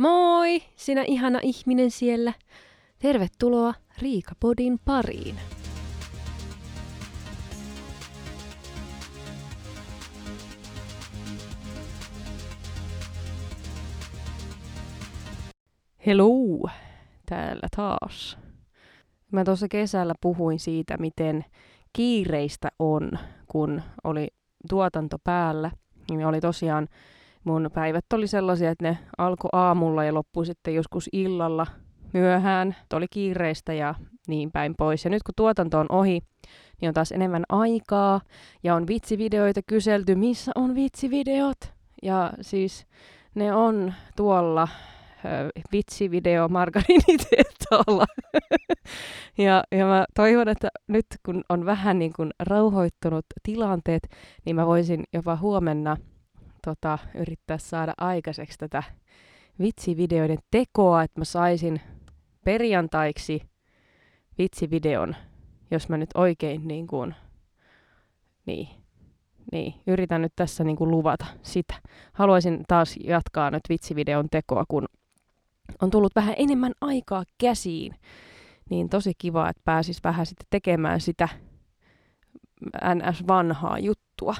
Moi, sinä ihana ihminen siellä. Tervetuloa Riikapodin pariin. Hello, täällä taas. Mä tuossa kesällä puhuin siitä, miten kiireistä on, kun oli tuotanto päällä. Niin oli tosiaan, mun päivät oli sellaisia, että ne alkoi aamulla ja loppui sitten joskus illalla myöhään. Oli kiireistä ja niin päin pois. Ja nyt kun tuotanto on ohi, niin on taas enemmän aikaa ja on vitsivideoita kyselty, missä on vitsivideot. Ja siis ne on tuolla vitsivideo margariniteettalla. ja, ja mä toivon, että nyt kun on vähän niin kuin rauhoittunut tilanteet, niin mä voisin jopa huomenna tota, yrittää saada aikaiseksi tätä vitsivideoiden tekoa, että mä saisin perjantaiksi vitsivideon, jos mä nyt oikein niin kuin, niin, niin, yritän nyt tässä niin kuin luvata sitä. Haluaisin taas jatkaa nyt vitsivideon tekoa, kun on tullut vähän enemmän aikaa käsiin, niin tosi kiva, että pääsis vähän sitten tekemään sitä NS-vanhaa juttua.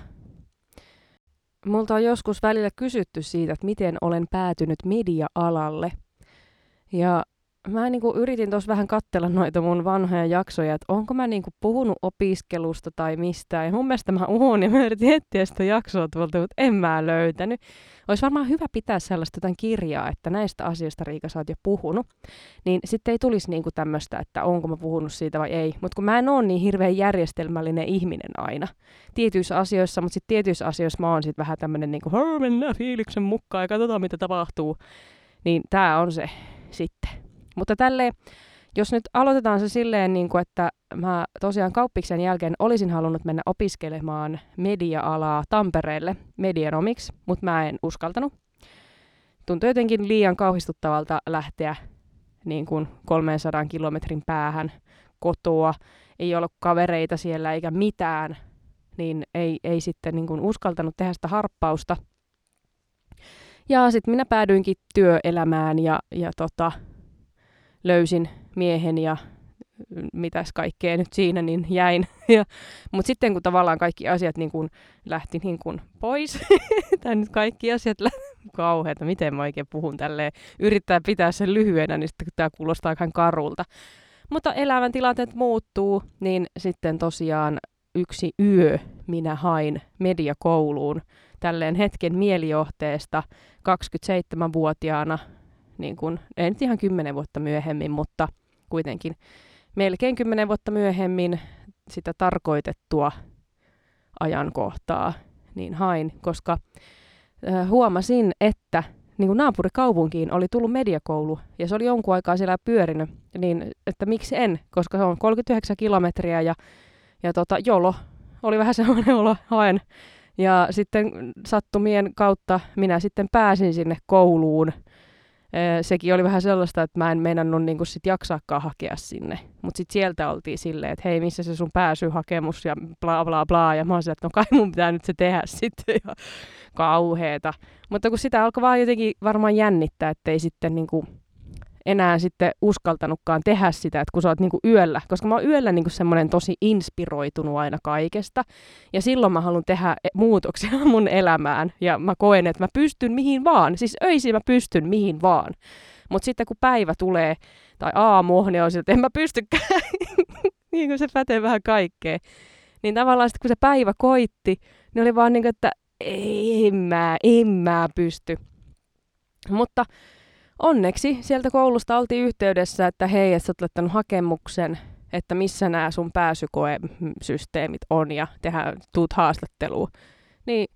Multa on joskus välillä kysytty siitä, että miten olen päätynyt media-alalle. Ja mä niin kuin yritin tuossa vähän katsella noita mun vanhoja jaksoja, että onko mä niin kuin puhunut opiskelusta tai mistään. Ja mun mielestä mä uhun ja mä yritin etsiä sitä jaksoa tuolta, mutta en mä löytänyt. Olisi varmaan hyvä pitää sellaista jotain kirjaa, että näistä asioista Riika sä oot jo puhunut. Niin sitten ei tulisi niin kuin tämmöistä, että onko mä puhunut siitä vai ei. Mutta kun mä en ole niin hirveän järjestelmällinen ihminen aina. Tietyissä asioissa, mutta sitten tietyissä asioissa mä oon sitten vähän tämmöinen niin kuin, mennään fiiliksen mukaan ja katsotaan mitä tapahtuu. Niin tää on se sitten. Mutta tälle, jos nyt aloitetaan se silleen, niin kuin, että mä tosiaan kauppiksen jälkeen olisin halunnut mennä opiskelemaan media-alaa Tampereelle medianomiksi, mutta mä en uskaltanut. Tuntui jotenkin liian kauhistuttavalta lähteä niin kuin 300 kilometrin päähän kotoa. Ei ollut kavereita siellä eikä mitään, niin ei, ei sitten niin kuin uskaltanut tehdä sitä harppausta. Ja sitten minä päädyinkin työelämään ja, ja tota, löysin miehen ja mitäs kaikkea nyt siinä, niin jäin. Mutta sitten kun tavallaan kaikki asiat niin kun lähti niin kun pois, tai nyt kaikki asiat lähti kauheata, miten mä oikein puhun tälleen, yrittää pitää sen lyhyenä, niin sitten tämä kuulostaa ihan karulta. Mutta elämän tilanteet muuttuu, niin sitten tosiaan yksi yö minä hain mediakouluun tälleen hetken mielijohteesta 27-vuotiaana niin kuin, ei nyt ihan kymmenen vuotta myöhemmin, mutta kuitenkin melkein kymmenen vuotta myöhemmin sitä tarkoitettua ajankohtaa niin hain, koska äh, huomasin, että niin kuin naapurikaupunkiin oli tullut mediakoulu ja se oli jonkun aikaa siellä pyörinyt, niin että miksi en, koska se on 39 kilometriä ja, ja tota, jolo oli vähän sellainen olo, haen. Ja sitten sattumien kautta minä sitten pääsin sinne kouluun sekin oli vähän sellaista, että mä en meinannut niin sit jaksaakaan hakea sinne. Mutta sitten sieltä oltiin silleen, että hei, missä se sun pääsyhakemus ja bla bla bla. Ja mä oon että no kai mun pitää nyt se tehdä sitten. Ja kauheeta. Mutta kun sitä alkoi vaan jotenkin varmaan jännittää, ettei sitten niin kuin enää sitten uskaltanutkaan tehdä sitä, että kun sä oot niinku yöllä, koska mä oon yöllä niinku semmoinen tosi inspiroitunut aina kaikesta, ja silloin mä haluan tehdä e- muutoksia mun elämään, ja mä koen, että mä pystyn mihin vaan, siis öisin mä pystyn mihin vaan, mutta sitten kun päivä tulee, tai aamu, niin on että en mä pystykään, niin kuin se pätee vähän kaikkea, niin tavallaan sitten kun se päivä koitti, niin oli vaan niin kuin, että en mä, en mä pysty. Mutta onneksi sieltä koulusta oltiin yhteydessä, että hei, että sä oot hakemuksen, että missä nämä sun pääsykoesysteemit on ja tehdään, tuut haastatteluun. Niin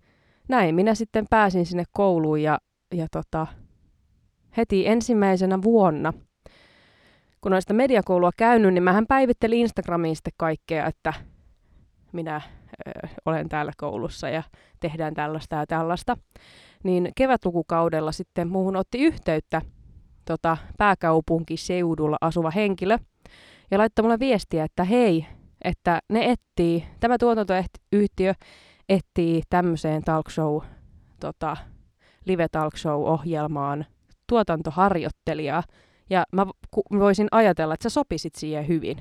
näin minä sitten pääsin sinne kouluun ja, ja tota, heti ensimmäisenä vuonna, kun olen sitä mediakoulua käynyt, niin mähän päivittelin Instagramiin sitten kaikkea, että minä ö, olen täällä koulussa ja tehdään tällaista ja tällaista. Niin kevätlukukaudella sitten muuhun otti yhteyttä tota, pääkaupunkiseudulla asuva henkilö ja laittoi mulle viestiä, että hei, että ne etsii, tämä tuotantoyhtiö etsii tämmöiseen talk show, tota, live talk show ohjelmaan tuotantoharjoittelijaa, ja mä voisin ajatella, että sä sopisit siihen hyvin.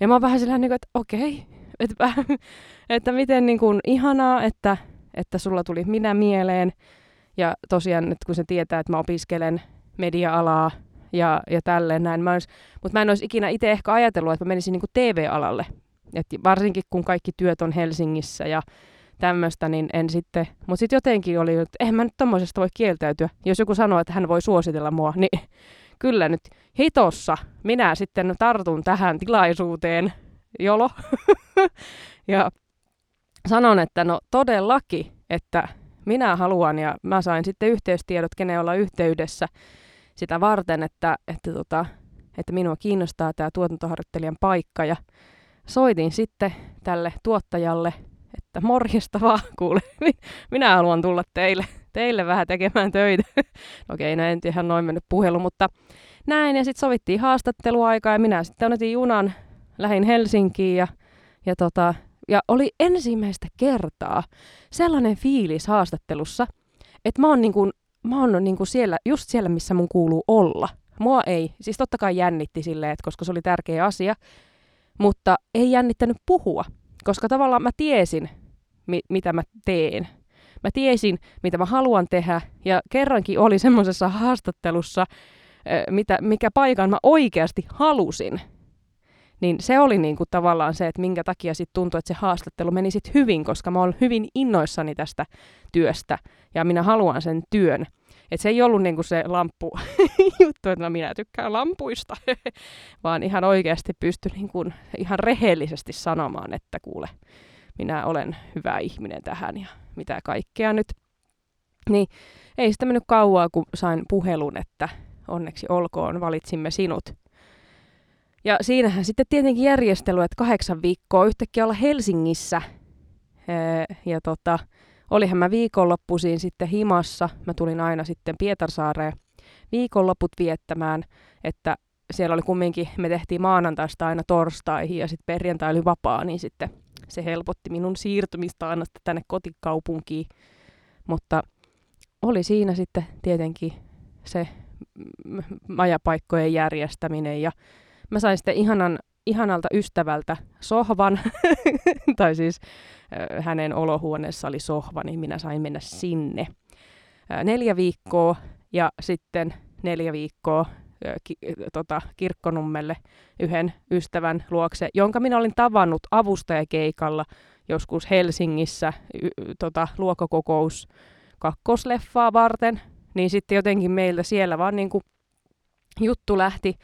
Ja mä oon vähän sillä niin että okei, että, että miten niin kuin ihanaa, että, että sulla tuli minä mieleen. Ja tosiaan nyt kun se tietää, että mä opiskelen media-alaa ja, ja tälleen näin. Mä mutta mä en olisi ikinä itse ehkä ajatellut, että mä menisin niin TV-alalle. Et varsinkin kun kaikki työt on Helsingissä ja tämmöistä, niin en sitten, mutta sitten jotenkin oli, että eihän mä nyt tommosesta voi kieltäytyä. Jos joku sanoo, että hän voi suositella mua, niin kyllä nyt hitossa minä sitten tartun tähän tilaisuuteen, jolo. ja sanon, että no todellakin, että minä haluan ja mä sain sitten yhteystiedot, kenen olla yhteydessä sitä varten, että, että, tota, että minua kiinnostaa tämä tuotantoharjoittelijan paikka ja soitin sitten tälle tuottajalle, että morjesta vaan kuule, minä haluan tulla teille, teille vähän tekemään töitä. Okei, no en ihan noin mennyt puhelu, mutta näin ja sitten sovittiin haastatteluaikaa ja minä sitten otin junan, lähin Helsinkiin ja, ja, tota, ja oli ensimmäistä kertaa sellainen fiilis haastattelussa, että mä oon, niinku, mä oon niinku siellä, just siellä, missä mun kuuluu olla. Mua ei, siis totta kai jännitti silleen, että koska se oli tärkeä asia, mutta ei jännittänyt puhua, koska tavallaan mä tiesin, mi- mitä mä teen. Mä tiesin, mitä mä haluan tehdä, ja kerrankin oli semmoisessa haastattelussa, mitä, mikä paikan mä oikeasti halusin. Niin se oli niinku tavallaan se, että minkä takia sitten tuntui, että se haastattelu meni sitten hyvin, koska mä olen hyvin innoissani tästä työstä, ja minä haluan sen työn. Et se ei ollut niinku se lamppu juttu, että no minä tykkään lampuista, vaan ihan oikeasti pystyi niinku ihan rehellisesti sanomaan, että kuule, minä olen hyvä ihminen tähän ja mitä kaikkea nyt. Niin ei sitä mennyt kauaa, kun sain puhelun, että onneksi olkoon, valitsimme sinut. Ja siinähän sitten tietenkin järjestely, että kahdeksan viikkoa yhtäkkiä olla Helsingissä. Ja tota, olihan mä viikonloppuisin sitten himassa. Mä tulin aina sitten Pietarsaareen viikonloput viettämään, että siellä oli kumminkin, me tehtiin maanantaista aina torstaihin ja sitten perjantai oli vapaa, niin sitten se helpotti minun siirtymistä aina tänne kotikaupunkiin. Mutta oli siinä sitten tietenkin se majapaikkojen järjestäminen ja mä sain sitten ihanan, ihanalta ystävältä sohvan, tai siis hänen olohuoneessa oli sohva, niin minä sain mennä sinne. Neljä viikkoa ja sitten neljä viikkoa ki, tota, Kirkkonummelle yhden ystävän luokse, jonka minä olin tavannut avustajakeikalla joskus Helsingissä y, tota, luokokokous kakkosleffaa varten, niin sitten jotenkin meiltä siellä vaan niin kuin juttu lähti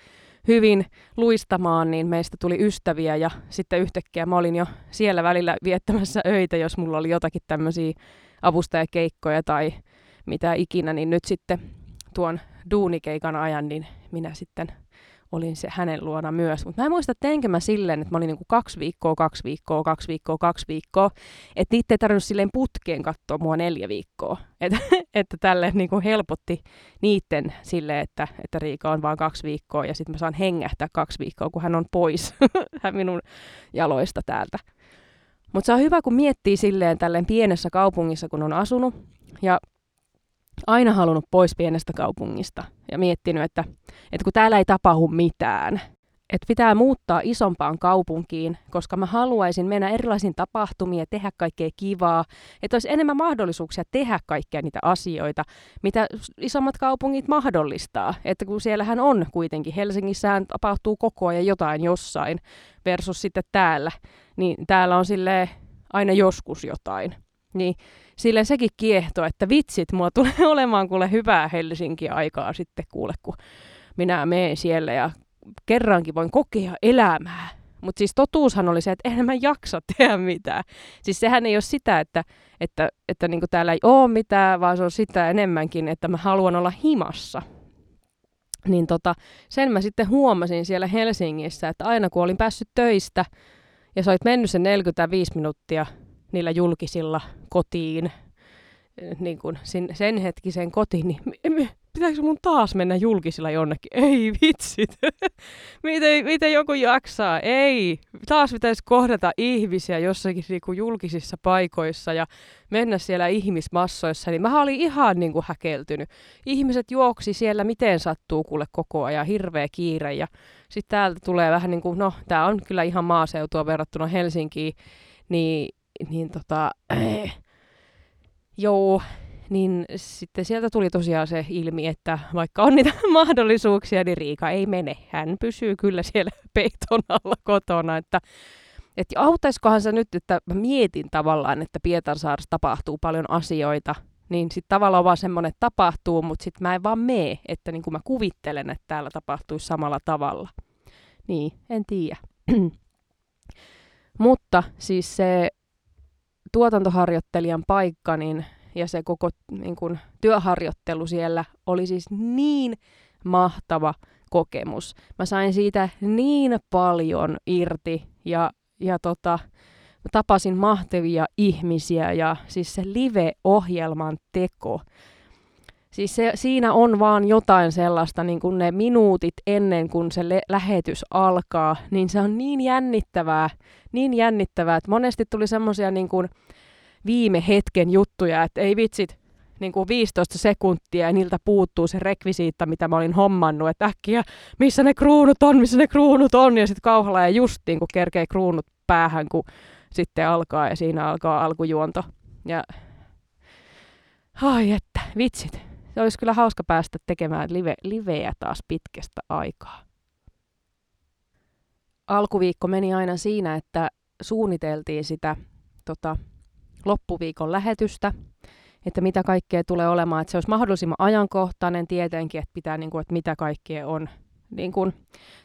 hyvin luistamaan, niin meistä tuli ystäviä ja sitten yhtäkkiä mä olin jo siellä välillä viettämässä öitä, jos mulla oli jotakin tämmöisiä avustajakeikkoja tai mitä ikinä, niin nyt sitten tuon duunikeikan ajan, niin minä sitten olin se hänen luona myös. Mutta mä en muista, teinkö mä silleen, että mä olin niinku kaksi viikkoa, kaksi viikkoa, kaksi viikkoa, kaksi viikkoa. Että niitä ei tarvinnut silleen putkeen katsoa mua neljä viikkoa. Et, että tälle niinku helpotti niitten sille, että, että Riika on vaan kaksi viikkoa ja sitten mä saan hengähtää kaksi viikkoa, kun hän on pois hän minun jaloista täältä. Mutta se on hyvä, kun miettii silleen tälleen pienessä kaupungissa, kun on asunut. Ja aina halunnut pois pienestä kaupungista ja miettinyt, että, että kun täällä ei tapahdu mitään, että pitää muuttaa isompaan kaupunkiin, koska mä haluaisin mennä erilaisiin tapahtumiin ja tehdä kaikkea kivaa, että olisi enemmän mahdollisuuksia tehdä kaikkia niitä asioita, mitä isommat kaupungit mahdollistaa. Että kun siellähän on kuitenkin, Helsingissähän tapahtuu koko ajan jotain jossain versus sitten täällä, niin täällä on sille aina joskus jotain. Niin sille sekin kiehto, että vitsit, mua tulee olemaan kuule hyvää Helsinki-aikaa sitten kuule, kun minä menen siellä ja kerrankin voin kokea elämää. Mutta siis totuushan oli se, että eihän mä jaksa tehdä mitään. Siis sehän ei ole sitä, että, että, että niinku täällä ei ole mitään, vaan se on sitä enemmänkin, että mä haluan olla himassa. Niin tota, sen mä sitten huomasin siellä Helsingissä, että aina kun olin päässyt töistä ja sä olit mennyt sen 45 minuuttia niillä julkisilla kotiin, niin kuin sen hetkisen kotiin, niin pitääkö mun taas mennä julkisilla jonnekin? Ei vitsit. miten, miten joku jaksaa? Ei. Taas pitäisi kohdata ihmisiä jossakin niinku julkisissa paikoissa ja mennä siellä ihmismassoissa. Niin mä olin ihan niinku häkeltynyt. Ihmiset juoksi siellä miten sattuu kuule koko ajan. Hirveä kiire. Ja sitten täältä tulee vähän niin kuin, no tää on kyllä ihan maaseutua verrattuna Helsinkiin. Niin, niin tota, äh, joo, niin sitten sieltä tuli tosiaan se ilmi, että vaikka on niitä mahdollisuuksia, niin Riika ei mene. Hän pysyy kyllä siellä peiton alla kotona, että että auttaisikohan se nyt, että mä mietin tavallaan, että Pietarsaarassa tapahtuu paljon asioita, niin sitten tavallaan vaan semmoinen, tapahtuu, mutta sitten mä en vaan mene, että niin kuin mä kuvittelen, että täällä tapahtuisi samalla tavalla. Niin, en tiedä. mutta siis se tuotantoharjoittelijan paikka, niin ja se koko niin kun, työharjoittelu siellä oli siis niin mahtava kokemus. Mä sain siitä niin paljon irti ja, ja tota, tapasin mahtavia ihmisiä ja siis se live-ohjelman teko. Siis se, siinä on vaan jotain sellaista, niin kuin ne minuutit ennen kuin se le- lähetys alkaa, niin se on niin jännittävää, niin jännittävää, että monesti tuli semmoisia niin kuin, viime hetken juttuja, että ei vitsit, niin kuin 15 sekuntia ja niiltä puuttuu se rekvisiitta, mitä mä olin hommannut, että äkkiä, missä ne kruunut on, missä ne kruunut on, ja sitten kauhalla ja just niin kuin kerkee kruunut päähän, kun sitten alkaa ja siinä alkaa alkujuonto. Ja ai että, vitsit. Se olisi kyllä hauska päästä tekemään live, liveä taas pitkästä aikaa. Alkuviikko meni aina siinä, että suunniteltiin sitä tota, loppuviikon lähetystä, että mitä kaikkea tulee olemaan, että se olisi mahdollisimman ajankohtainen tietenkin, että pitää, niin kuin, että mitä kaikkea on niin kuin,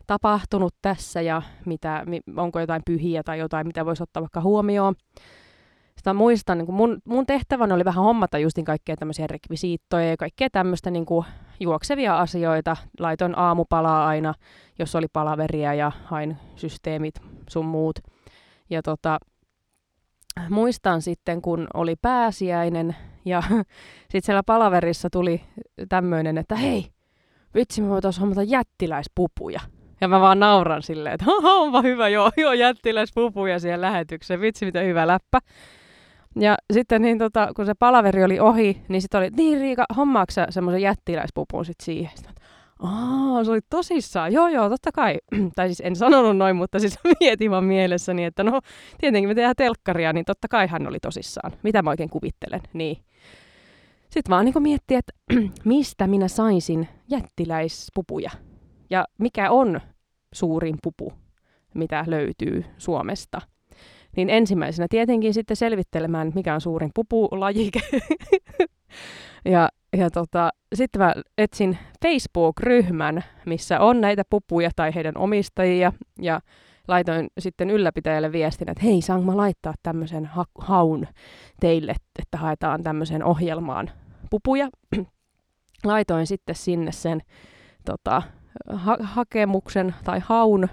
tapahtunut tässä ja mitä, onko jotain pyhiä tai jotain, mitä voisi ottaa vaikka huomioon. Sitä muistan, niin kuin mun, mun tehtävänä oli vähän hommata justin kaikkea tämmöisiä rekvisiittoja ja kaikkea tämmöistä niin kuin juoksevia asioita. Laitoin aamupalaa aina, jos oli palaveria ja hain systeemit sun muut. Ja tota, muistan sitten, kun oli pääsiäinen ja sitten siellä palaverissa tuli tämmöinen, että hei, vitsi me voitaisiin hommata jättiläispupuja. Ja mä vaan nauran silleen, että onpa hyvä, joo, joo, jättiläispupuja siihen lähetykseen, vitsi mitä hyvä läppä. Ja sitten niin tota, kun se palaveri oli ohi, niin sitten oli, niin Riika, hommaatko semmoisen jättiläispupun sitten siihen? Sitten, Aa, se oli tosissaan. Joo, joo, totta kai. tai siis en sanonut noin, mutta siis mietin vaan mielessäni, että no, tietenkin me tehdään telkkaria, niin totta kai hän oli tosissaan. Mitä mä oikein kuvittelen? Niin. Sitten vaan niin miettiä, että mistä minä saisin jättiläispupuja. Ja mikä on suurin pupu, mitä löytyy Suomesta. Niin ensimmäisenä tietenkin sitten selvittelemään, mikä on suurin pupulajike. ja ja tota, sitten mä etsin Facebook-ryhmän, missä on näitä pupuja tai heidän omistajia, ja laitoin sitten ylläpitäjälle viestin, että hei, saanko mä laittaa tämmöisen ha- haun teille, että haetaan tämmöiseen ohjelmaan pupuja. laitoin sitten sinne sen tota, ha- hakemuksen tai haun,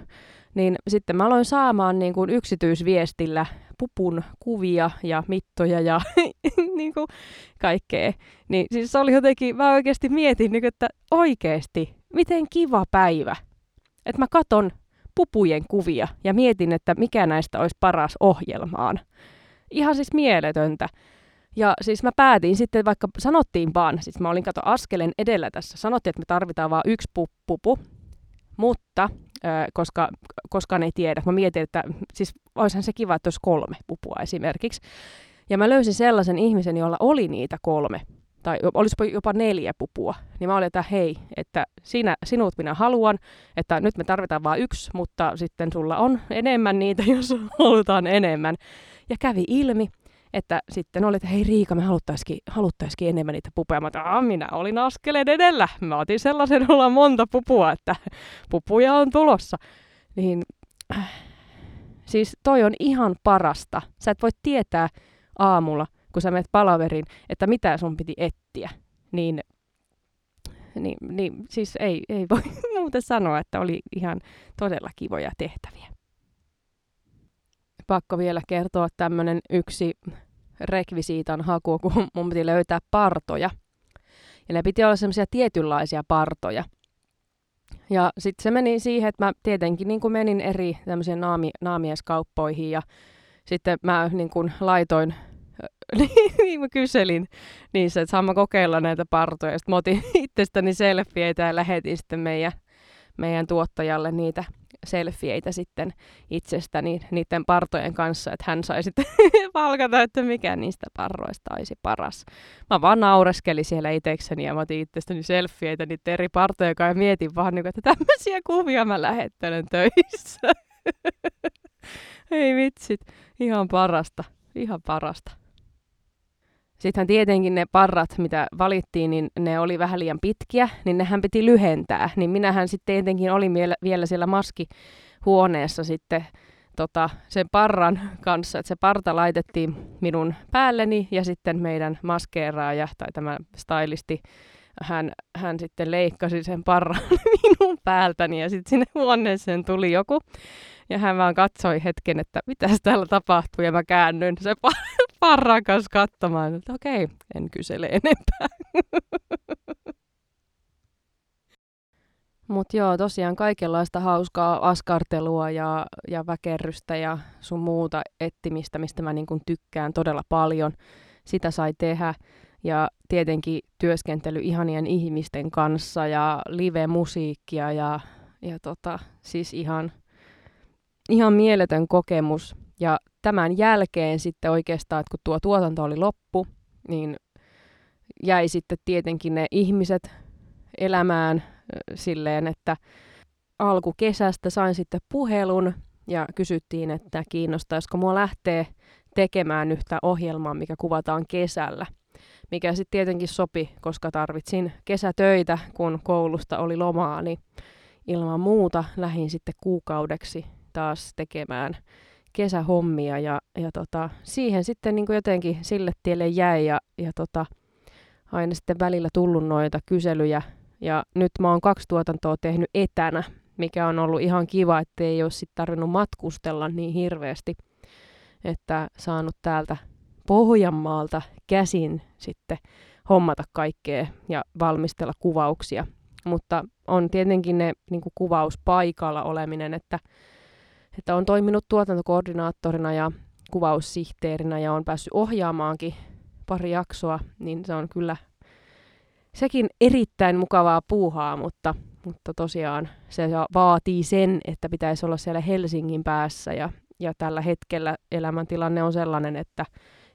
niin sitten mä aloin saamaan niin kuin yksityisviestillä pupun kuvia ja mittoja ja niin kuin kaikkea. Niin siis se oli jotenkin, mä oikeasti mietin, niin kuin, että oikeasti, miten kiva päivä. Että mä katon pupujen kuvia ja mietin, että mikä näistä olisi paras ohjelmaan. Ihan siis mieletöntä. Ja siis mä päätin sitten, vaikka sanottiin vaan, siis mä olin kato askelen edellä tässä, sanottiin, että me tarvitaan vain yksi pupu, mutta koska koskaan ei tiedä. Mä mietin, että siis olisihan se kiva, että olisi kolme pupua esimerkiksi. Ja mä löysin sellaisen ihmisen, jolla oli niitä kolme, tai olisi jopa neljä pupua. Niin mä olin, että hei, että sinä, sinut minä haluan, että nyt me tarvitaan vain yksi, mutta sitten sulla on enemmän niitä, jos halutaan enemmän. Ja kävi ilmi, että sitten oli, että hei Riika, me haluttaisikin, haluttaisikin enemmän niitä pupuja. Mä että, minä olin askeleen edellä. Mä otin sellaisen olla monta pupua, että pupuja on tulossa. Niin siis toi on ihan parasta. Sä et voi tietää aamulla, kun sä menet palaveriin, että mitä sun piti etsiä. Niin, niin, niin siis ei, ei voi muuta sanoa, että oli ihan todella kivoja tehtäviä pakko vielä kertoa tämmöinen yksi rekvisiitan haku, kun mun piti löytää partoja. Ja ne piti olla semmoisia tietynlaisia partoja. Ja sitten se meni siihen, että mä tietenkin niin menin eri tämmöisiin naami, naamieskauppoihin ja sitten mä niin kuin laitoin, niin mä kyselin niissä, että saan mä kokeilla näitä partoja. Sitten mä otin itsestäni selfieitä ja lähetin sitten meidän, meidän tuottajalle niitä selfieitä sitten itsestäni niiden partojen kanssa, että hän sai sitten palkata, että mikä niistä parroista olisi paras. Mä vaan naureskelin siellä itsekseni ja mä otin itsestäni selfieitä niiden eri partojen kanssa ja mietin vaan, niin että tämmöisiä kuvia mä lähettelen töissä. Ei vitsit, ihan parasta, ihan parasta. Sittenhän tietenkin ne parrat, mitä valittiin, niin ne oli vähän liian pitkiä, niin nehän piti lyhentää. Niin minähän sitten tietenkin olin vielä siellä maskihuoneessa sitten tota, sen parran kanssa, että se parta laitettiin minun päälleni ja sitten meidän maskeeraaja tai tämä stylisti, hän, hän sitten leikkasi sen parran minun päältäni ja sitten sinne huoneeseen tuli joku ja hän vaan katsoi hetken, että mitä täällä tapahtuu ja mä käännyin se parran kanssa katsomaan, että okei, en kysele enempää. Mutta joo, tosiaan kaikenlaista hauskaa askartelua ja, ja väkerrystä ja sun muuta ettimistä, mistä mä niin tykkään todella paljon. Sitä sai tehdä. Ja tietenkin työskentely ihanien ihmisten kanssa ja live-musiikkia ja, ja tota, siis ihan, ihan mieletön kokemus. Ja tämän jälkeen sitten oikeastaan, että kun tuo tuotanto oli loppu, niin jäi sitten tietenkin ne ihmiset elämään silleen, että alkukesästä sain sitten puhelun ja kysyttiin, että kiinnostaisiko mua lähteä tekemään yhtä ohjelmaa, mikä kuvataan kesällä. Mikä sitten tietenkin sopi, koska tarvitsin kesätöitä, kun koulusta oli lomaa, niin ilman muuta lähdin sitten kuukaudeksi taas tekemään kesähommia ja, ja tota, siihen sitten niin jotenkin sille tielle jäi ja, ja tota, aina sitten välillä tullut noita kyselyjä ja nyt mä oon kaksi tuotantoa tehnyt etänä, mikä on ollut ihan kiva, että ei ole sitten tarvinnut matkustella niin hirveästi, että saanut täältä Pohjanmaalta käsin sitten hommata kaikkea ja valmistella kuvauksia. Mutta on tietenkin ne niin kuvauspaikalla oleminen, että että on toiminut tuotantokoordinaattorina ja kuvaussihteerinä ja on päässyt ohjaamaankin pari jaksoa, niin se on kyllä sekin erittäin mukavaa puuhaa, mutta, mutta tosiaan se vaatii sen, että pitäisi olla siellä Helsingin päässä ja, ja tällä hetkellä elämäntilanne on sellainen, että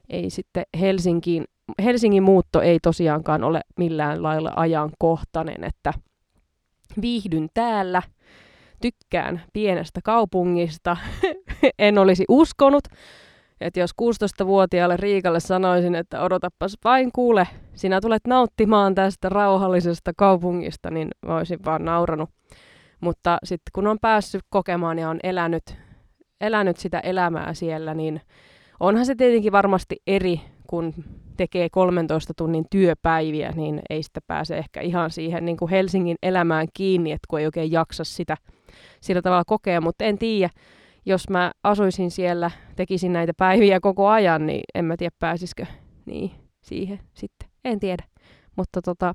ei sitten Helsinkiin, Helsingin muutto ei tosiaankaan ole millään lailla ajankohtainen, että viihdyn täällä – tykkään pienestä kaupungista. en olisi uskonut, että jos 16-vuotiaalle Riikalle sanoisin, että odotapas vain kuule, sinä tulet nauttimaan tästä rauhallisesta kaupungista, niin mä olisin vaan nauranut. Mutta sitten kun on päässyt kokemaan ja on elänyt, elänyt sitä elämää siellä, niin onhan se tietenkin varmasti eri, kun tekee 13 tunnin työpäiviä, niin ei sitä pääse ehkä ihan siihen niin kuin Helsingin elämään kiinni, että kun ei oikein jaksa sitä sillä tavalla kokea, mutta en tiedä, jos mä asuisin siellä, tekisin näitä päiviä koko ajan, niin en mä tiedä pääsisikö niin siihen sitten. En tiedä, mutta tota,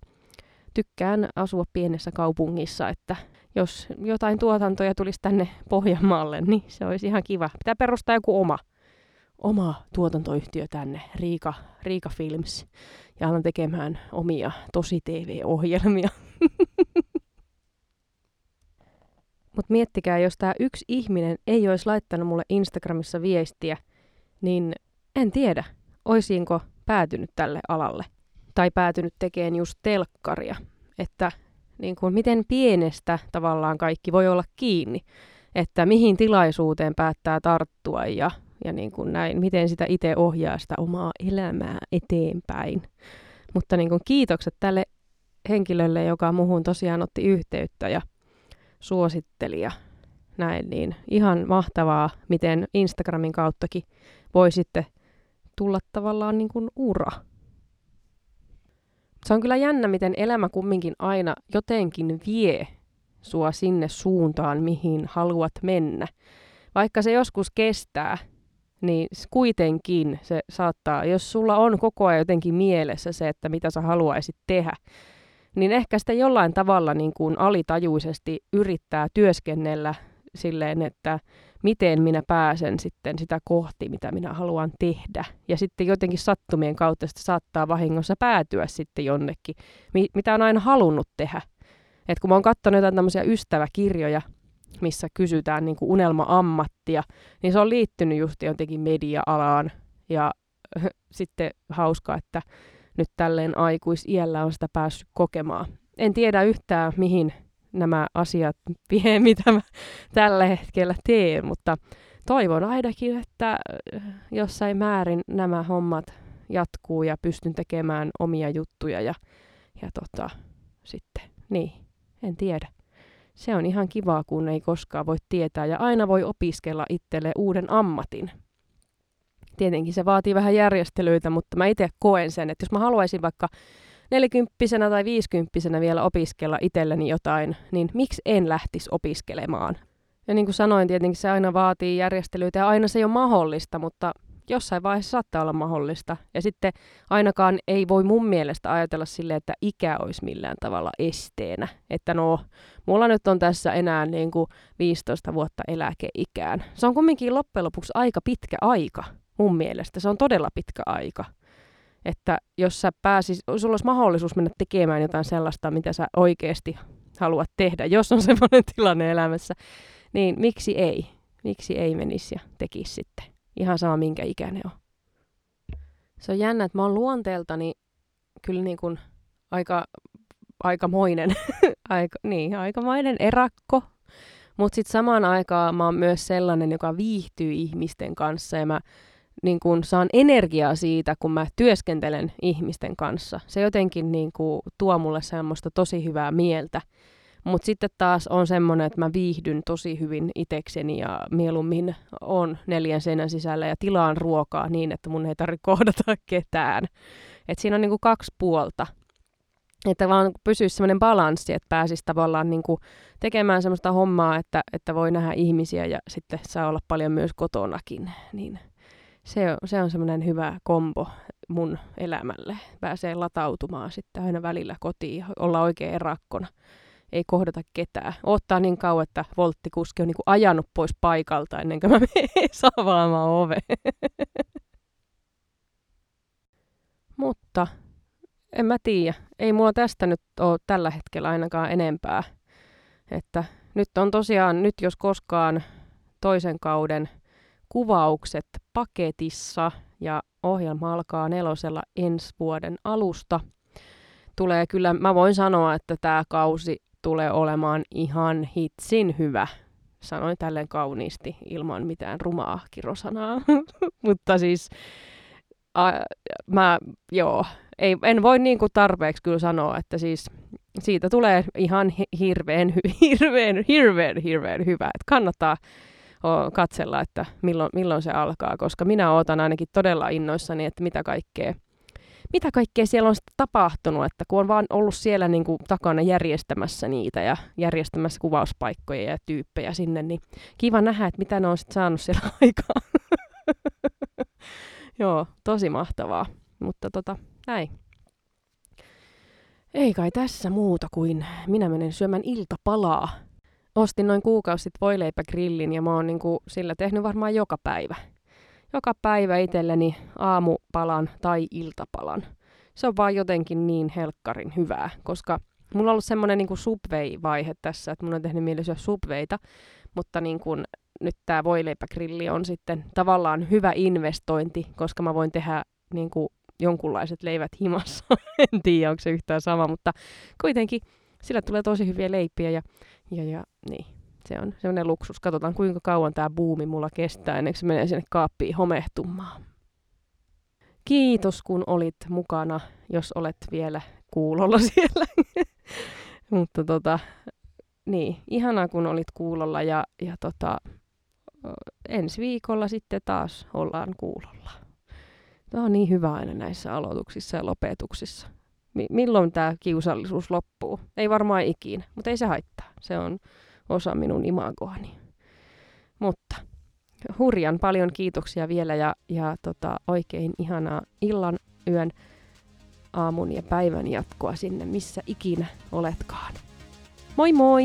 tykkään asua pienessä kaupungissa, että jos jotain tuotantoja tulisi tänne Pohjanmaalle, niin se olisi ihan kiva. Pitää perustaa joku oma, oma tuotantoyhtiö tänne, Riika, Riika Films, ja alan tekemään omia tosi TV-ohjelmia. Mutta miettikää, jos tämä yksi ihminen ei olisi laittanut mulle Instagramissa viestiä, niin en tiedä, oisinko päätynyt tälle alalle. Tai päätynyt tekemään just telkkaria. Että niin kuin, miten pienestä tavallaan kaikki voi olla kiinni. Että mihin tilaisuuteen päättää tarttua ja, ja niin kuin näin, miten sitä itse ohjaa sitä omaa elämää eteenpäin. Mutta niin kuin kiitokset tälle henkilölle, joka muhun tosiaan otti yhteyttä ja suositteli ja näin, niin ihan mahtavaa, miten Instagramin kauttakin voi sitten tulla tavallaan niin kuin ura. Se on kyllä jännä, miten elämä kumminkin aina jotenkin vie sua sinne suuntaan, mihin haluat mennä. Vaikka se joskus kestää, niin kuitenkin se saattaa, jos sulla on koko ajan jotenkin mielessä se, että mitä sä haluaisit tehdä, niin ehkä sitä jollain tavalla niin kuin alitajuisesti yrittää työskennellä silleen, että miten minä pääsen sitten sitä kohti, mitä minä haluan tehdä. Ja sitten jotenkin sattumien kautta sitä saattaa vahingossa päätyä sitten jonnekin, mitä on aina halunnut tehdä. Et kun mä oon katsonut jotain tämmöisiä ystäväkirjoja, missä kysytään niin kuin unelma-ammattia, niin se on liittynyt just jotenkin media-alaan. Ja sitten hauska, että nyt tälleen aikuisiällä on sitä päässyt kokemaan. En tiedä yhtään, mihin nämä asiat vie, mitä mä tällä hetkellä teen, mutta toivon ainakin, että jossain määrin nämä hommat jatkuu ja pystyn tekemään omia juttuja ja, ja tota, sitten, niin, en tiedä. Se on ihan kivaa, kun ei koskaan voi tietää ja aina voi opiskella itselle uuden ammatin. Tietenkin se vaatii vähän järjestelyitä, mutta mä itse koen sen, että jos mä haluaisin vaikka nelikymppisenä tai viisikymppisenä vielä opiskella itselleni jotain, niin miksi en lähtisi opiskelemaan? Ja niin kuin sanoin, tietenkin se aina vaatii järjestelyitä ja aina se ei ole mahdollista, mutta jossain vaiheessa saattaa olla mahdollista. Ja sitten ainakaan ei voi mun mielestä ajatella silleen, että ikä olisi millään tavalla esteenä. Että no, mulla nyt on tässä enää niin kuin 15 vuotta eläkeikään. Se on kumminkin loppujen lopuksi aika pitkä aika mun mielestä. Se on todella pitkä aika. Että jos sä pääsis, sulla olisi mahdollisuus mennä tekemään jotain sellaista, mitä sä oikeasti haluat tehdä, jos on semmoinen tilanne elämässä, niin miksi ei? Miksi ei menisi ja tekisi sitten? Ihan sama, minkä ikäinen on. Se on jännä, että mä oon luonteeltani kyllä niin kuin aika, aikamoinen, aika, niin, aikamoinen erakko, mutta sitten samaan aikaan mä oon myös sellainen, joka viihtyy ihmisten kanssa ja mä niin kuin saan energiaa siitä, kun mä työskentelen ihmisten kanssa. Se jotenkin niin kuin tuo mulle semmoista tosi hyvää mieltä. Mutta sitten taas on semmoinen, että mä viihdyn tosi hyvin itekseni ja mieluummin on neljän seinän sisällä ja tilaan ruokaa niin, että mun ei tarvitse kohdata ketään. Et siinä on niinku kaksi puolta. Että vaan pysyisi semmoinen balanssi, että pääsisi tavallaan niinku tekemään semmoista hommaa, että, että voi nähdä ihmisiä ja sitten saa olla paljon myös kotonakin. Niin se on, se on semmoinen hyvä kombo mun elämälle. Pääsee latautumaan sitten aina välillä kotiin, olla oikein erakkona. Ei kohdata ketään. Ottaa niin kauan, että volttikuski on niin kuin ajanut pois paikalta ennen kuin mä menen savaamaan ove. Mutta en mä tiedä. Ei mulla tästä nyt ole tällä hetkellä ainakaan enempää. Että nyt on tosiaan, nyt jos koskaan toisen kauden – kuvaukset paketissa ja ohjelma alkaa nelosella ensi vuoden alusta. Tulee kyllä, mä voin sanoa, että tämä kausi tulee olemaan ihan hitsin hyvä. Sanoin tälleen kauniisti ilman mitään rumaa kirosanaa. Mutta siis a, mä, joo, ei, en voi niin kuin tarpeeksi kyllä sanoa, että siis siitä tulee ihan hirveän, hirveän, hirveän, hirveän hyvä. Että kannattaa katsella, että milloin, milloin se alkaa, koska minä ootan ainakin todella innoissani, että mitä kaikkea, mitä kaikkea siellä on sitten tapahtunut, että kun on vaan ollut siellä niin kuin takana järjestämässä niitä ja järjestämässä kuvauspaikkoja ja tyyppejä sinne, niin kiva nähdä, että mitä ne on sitten saanut siellä aikaa. Joo, tosi mahtavaa. Mutta tota, näin. Ei kai tässä muuta kuin minä menen syömään iltapalaa ostin noin kuukausi sitten voileipägrillin ja mä oon niinku sillä tehnyt varmaan joka päivä. Joka päivä itselleni aamupalan tai iltapalan. Se on vaan jotenkin niin helkkarin hyvää, koska mulla on ollut semmoinen niinku subway-vaihe tässä, että mun on tehnyt mieli syödä subveita, mutta niin kun, nyt tämä voileipägrilli on sitten tavallaan hyvä investointi, koska mä voin tehdä niin kuin jonkunlaiset leivät himassa. en tiedä, onko se yhtään sama, mutta kuitenkin sillä tulee tosi hyviä leipiä ja ja, ja niin, se on semmoinen luksus. Katsotaan, kuinka kauan tämä buumi mulla kestää ennen kuin se menee sinne kaappiin homehtumaan. Kiitos, kun olit mukana, jos olet vielä kuulolla siellä. Mutta tota, niin, ihanaa kun olit kuulolla ja, ja tota, ensi viikolla sitten taas ollaan kuulolla. Tämä on niin hyvä aina näissä aloituksissa ja lopetuksissa milloin tämä kiusallisuus loppuu. Ei varmaan ikinä, mutta ei se haittaa. Se on osa minun imagoani. Mutta hurjan paljon kiitoksia vielä ja, ja tota, oikein ihanaa illan, yön, aamun ja päivän jatkoa sinne, missä ikinä oletkaan. Moi moi!